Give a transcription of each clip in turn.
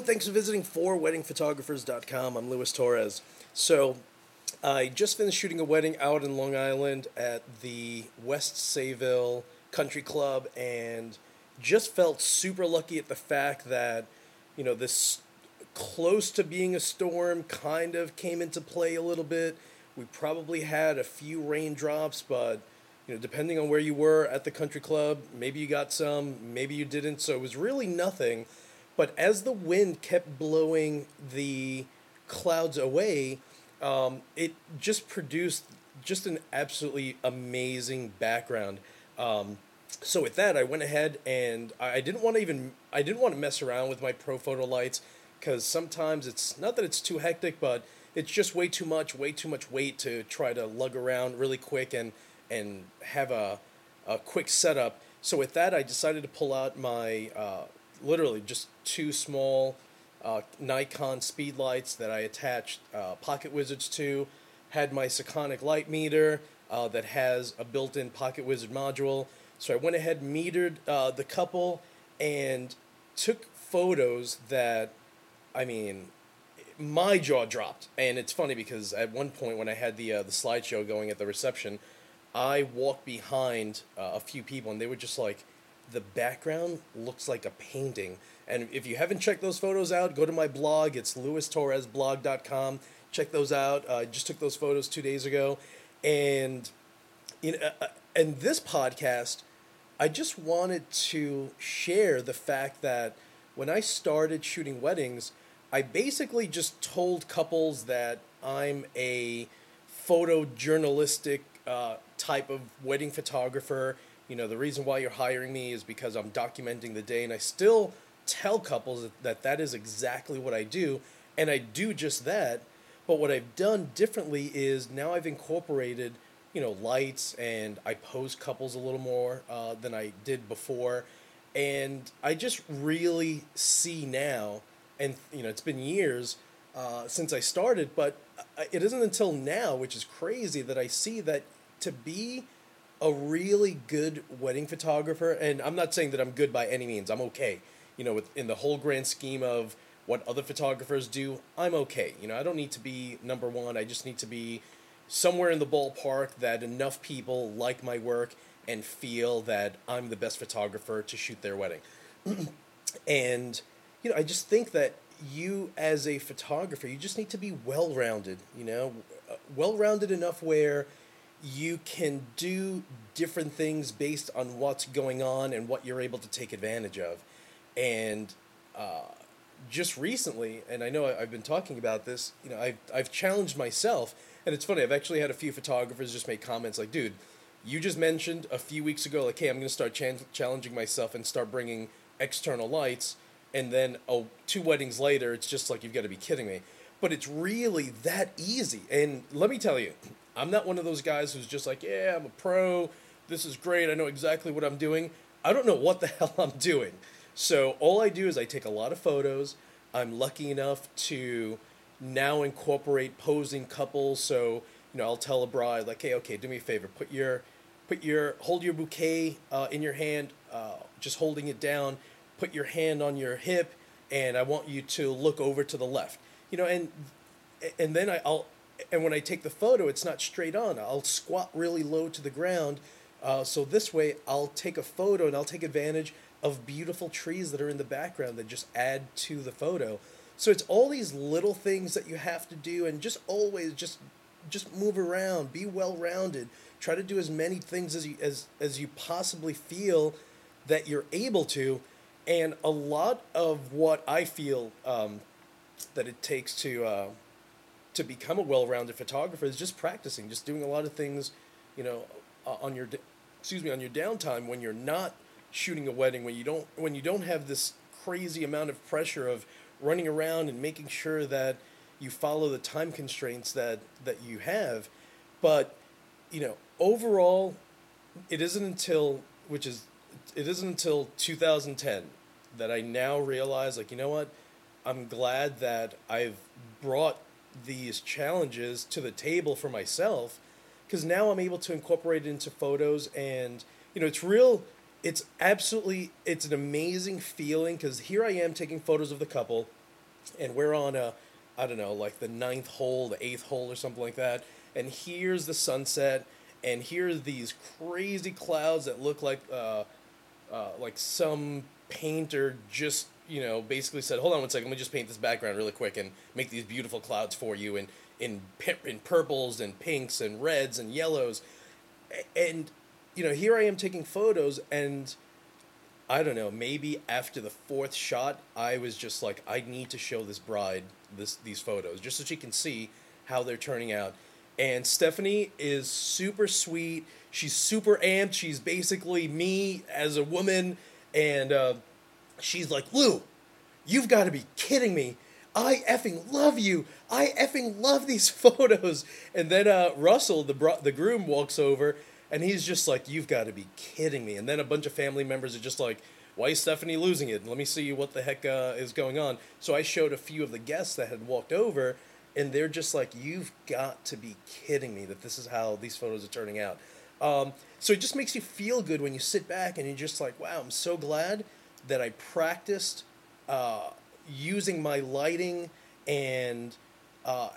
Everyone, thanks for visiting 4weddingphotographers.com. I'm Luis Torres. So, I just finished shooting a wedding out in Long Island at the West Sayville Country Club and just felt super lucky at the fact that, you know, this close to being a storm kind of came into play a little bit. We probably had a few raindrops, but you know, depending on where you were at the country club, maybe you got some, maybe you didn't. So it was really nothing. But as the wind kept blowing the clouds away, um, it just produced just an absolutely amazing background. Um, so with that, I went ahead and I didn't want to even I didn't want to mess around with my Profoto lights because sometimes it's not that it's too hectic, but it's just way too much, way too much weight to try to lug around really quick and and have a a quick setup. So with that, I decided to pull out my uh, literally just two small uh, Nikon speed lights that I attached uh, Pocket Wizards to. Had my Sekonic light meter uh, that has a built-in Pocket Wizard module. So I went ahead metered uh, the couple and took photos that, I mean, my jaw dropped. And it's funny because at one point when I had the uh, the slideshow going at the reception, I walked behind uh, a few people and they were just like, the background looks like a painting. And if you haven't checked those photos out, go to my blog. It's luistorresblog.com. Check those out. Uh, I just took those photos two days ago, and you know, uh, uh, and this podcast, I just wanted to share the fact that when I started shooting weddings, I basically just told couples that I'm a photojournalistic uh, type of wedding photographer. You know, the reason why you're hiring me is because I'm documenting the day, and I still tell couples that, that is exactly what I do, and I do just that. But what I've done differently is now I've incorporated, you know, lights, and I pose couples a little more uh, than I did before, and I just really see now, and you know, it's been years uh, since I started, but uh, it isn't until now, which is crazy, that I see that to be a really good wedding photographer, and I'm not saying that I'm good by any means. I'm okay. You know, with, in the whole grand scheme of what other photographers do, I'm okay. You know, I don't need to be number one. I just need to be somewhere in the ballpark that enough people like my work and feel that I'm the best photographer to shoot their wedding. and you know, I just think that you as a photographer, you just need to be well-rounded, you know, uh, well-rounded enough where you can do different things based on what's going on and what you're able to take advantage of. And uh, just recently, and I know I've been talking about this, you know, I've, I've challenged myself. And it's funny, I've actually had a few photographers just make comments like, dude, you just mentioned a few weeks ago, like, hey, I'm going to start ch- challenging myself and start bringing external lights. And then, oh, two weddings later, it's just like, you've got to be kidding me. But it's really that easy. And let me tell you, I'm not one of those guys who's just like, yeah, I'm a pro. This is great. I know exactly what I'm doing. I don't know what the hell I'm doing. So all I do is I take a lot of photos. I'm lucky enough to now incorporate posing couples. So you know, I'll tell a bride like, hey, okay, do me a favor, put your, put your, hold your bouquet uh, in your hand, uh, just holding it down. Put your hand on your hip, and I want you to look over to the left. You know, and and then I, I'll and when I take the photo, it's not straight on. I'll squat really low to the ground. Uh, so this way, I'll take a photo and I'll take advantage of beautiful trees that are in the background that just add to the photo. So it's all these little things that you have to do, and just always just just move around, be well rounded. Try to do as many things as you as as you possibly feel that you're able to, and a lot of what I feel um, that it takes to uh, to become a well-rounded photographer is just practicing, just doing a lot of things, you know, uh, on your excuse me on your downtime when you're not shooting a wedding, when you don't when you don't have this crazy amount of pressure of running around and making sure that you follow the time constraints that that you have, but you know, overall, it isn't until which is it isn't until 2010 that I now realize like you know what? I'm glad that I've brought these challenges to the table for myself because now I'm able to incorporate it into photos and you know it's real it's absolutely it's an amazing feeling because here I am taking photos of the couple, and we're on a I don't know like the ninth hole, the eighth hole, or something like that. And here's the sunset, and here's these crazy clouds that look like uh, uh, like some painter just you know basically said, hold on one second, let me just paint this background really quick and make these beautiful clouds for you in in in purples and pinks and reds and yellows, and you know, here I am taking photos, and I don't know, maybe after the fourth shot, I was just like, I need to show this bride this these photos just so she can see how they're turning out. And Stephanie is super sweet. She's super amped. She's basically me as a woman, and uh, she's like, Lou, you've got to be kidding me. I effing love you. I effing love these photos. And then uh, Russell, the bro- the groom, walks over and he's just like, You've got to be kidding me. And then a bunch of family members are just like, Why is Stephanie losing it? Let me see what the heck uh, is going on. So I showed a few of the guests that had walked over, and they're just like, You've got to be kidding me that this is how these photos are turning out. Um, so it just makes you feel good when you sit back and you're just like, Wow, I'm so glad that I practiced uh, using my lighting and uh,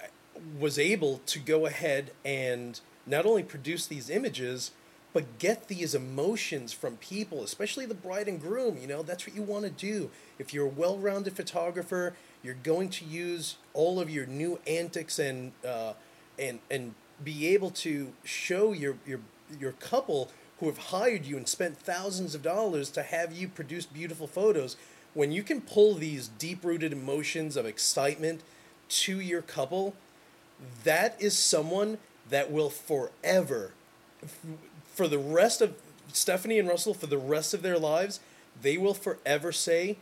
was able to go ahead and not only produce these images, but get these emotions from people, especially the bride and groom. You know, that's what you want to do. If you're a well rounded photographer, you're going to use all of your new antics and, uh, and, and be able to show your, your, your couple who have hired you and spent thousands of dollars to have you produce beautiful photos. When you can pull these deep rooted emotions of excitement to your couple, that is someone that will forever, for the rest of Stephanie and Russell, for the rest of their lives, they will forever say,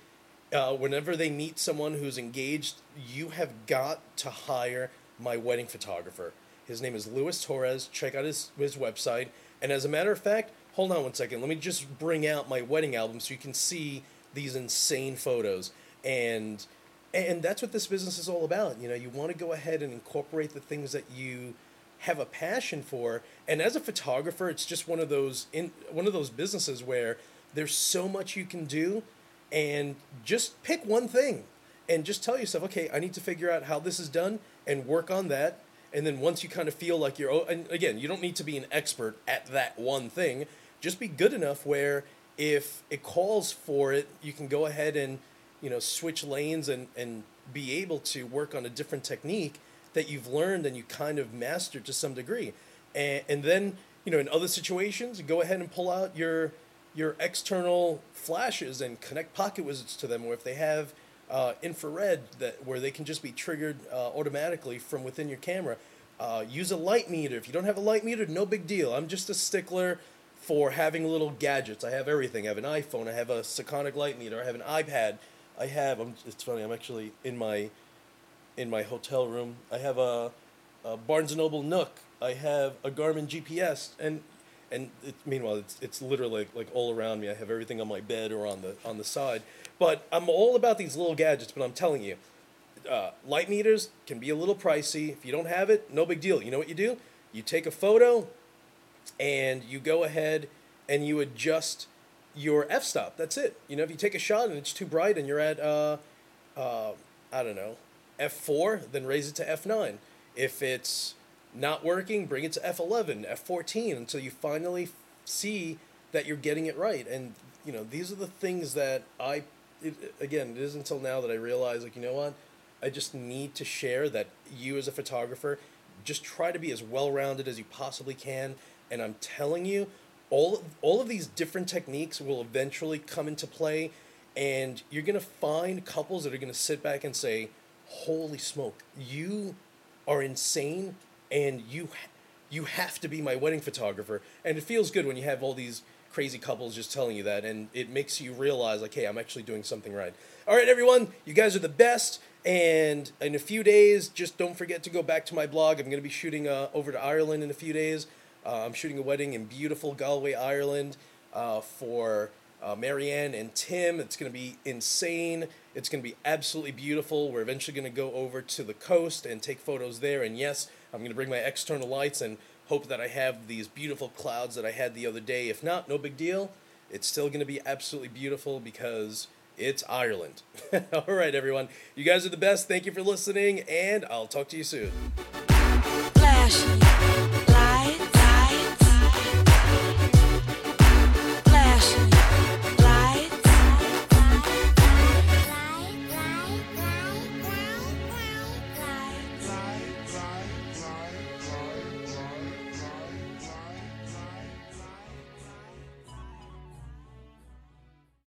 uh, whenever they meet someone who's engaged, you have got to hire my wedding photographer. His name is Luis Torres. Check out his, his website. And as a matter of fact, hold on one second. Let me just bring out my wedding album so you can see these insane photos. And and that's what this business is all about. You know, you want to go ahead and incorporate the things that you have a passion for. And as a photographer, it's just one of those in one of those businesses where there's so much you can do and just pick one thing and just tell yourself, okay, I need to figure out how this is done and work on that. And then once you kind of feel like you're, and again, you don't need to be an expert at that one thing. Just be good enough where if it calls for it, you can go ahead and, you know, switch lanes and, and be able to work on a different technique that you've learned and you kind of mastered to some degree. And, and then, you know, in other situations, go ahead and pull out your your external flashes and connect pocket wizards to them, or if they have uh, infrared that where they can just be triggered uh, automatically from within your camera. Uh, use a light meter. If you don't have a light meter, no big deal. I'm just a stickler for having little gadgets. I have everything. I have an iPhone. I have a Sekonic light meter. I have an iPad. I have. I'm, it's funny. I'm actually in my in my hotel room. I have a, a Barnes and Noble Nook. I have a Garmin GPS, and and it, meanwhile, it's it's literally like, like all around me. I have everything on my bed or on the on the side. But I'm all about these little gadgets. But I'm telling you, uh, light meters can be a little pricey. If you don't have it, no big deal. You know what you do? You take a photo, and you go ahead and you adjust your f-stop. That's it. You know, if you take a shot and it's too bright and you're at, uh, uh, I don't know, F4, then raise it to F9. If it's not working, bring it to F11, F14 until you finally see that you're getting it right. And you know, these are the things that I it, again, it isn't until now that I realize like, you know what? I just need to share that you as a photographer just try to be as well-rounded as you possibly can and I'm telling you all all of these different techniques will eventually come into play and you're going to find couples that are going to sit back and say, holy smoke, you are insane and you you have to be my wedding photographer. And it feels good when you have all these crazy couples just telling you that and it makes you realize like, hey, I'm actually doing something right. All right, everyone, you guys are the best. And in a few days, just don't forget to go back to my blog. I'm going to be shooting uh, over to Ireland in a few days. Uh, I'm shooting a wedding in beautiful Galway, Ireland uh, for uh, Marianne and Tim. It's going to be insane. It's going to be absolutely beautiful. We're eventually going to go over to the coast and take photos there. And yes, I'm going to bring my external lights and hope that I have these beautiful clouds that I had the other day. If not, no big deal. It's still going to be absolutely beautiful because it's Ireland. All right, everyone. You guys are the best. Thank you for listening, and I'll talk to you soon. Flash.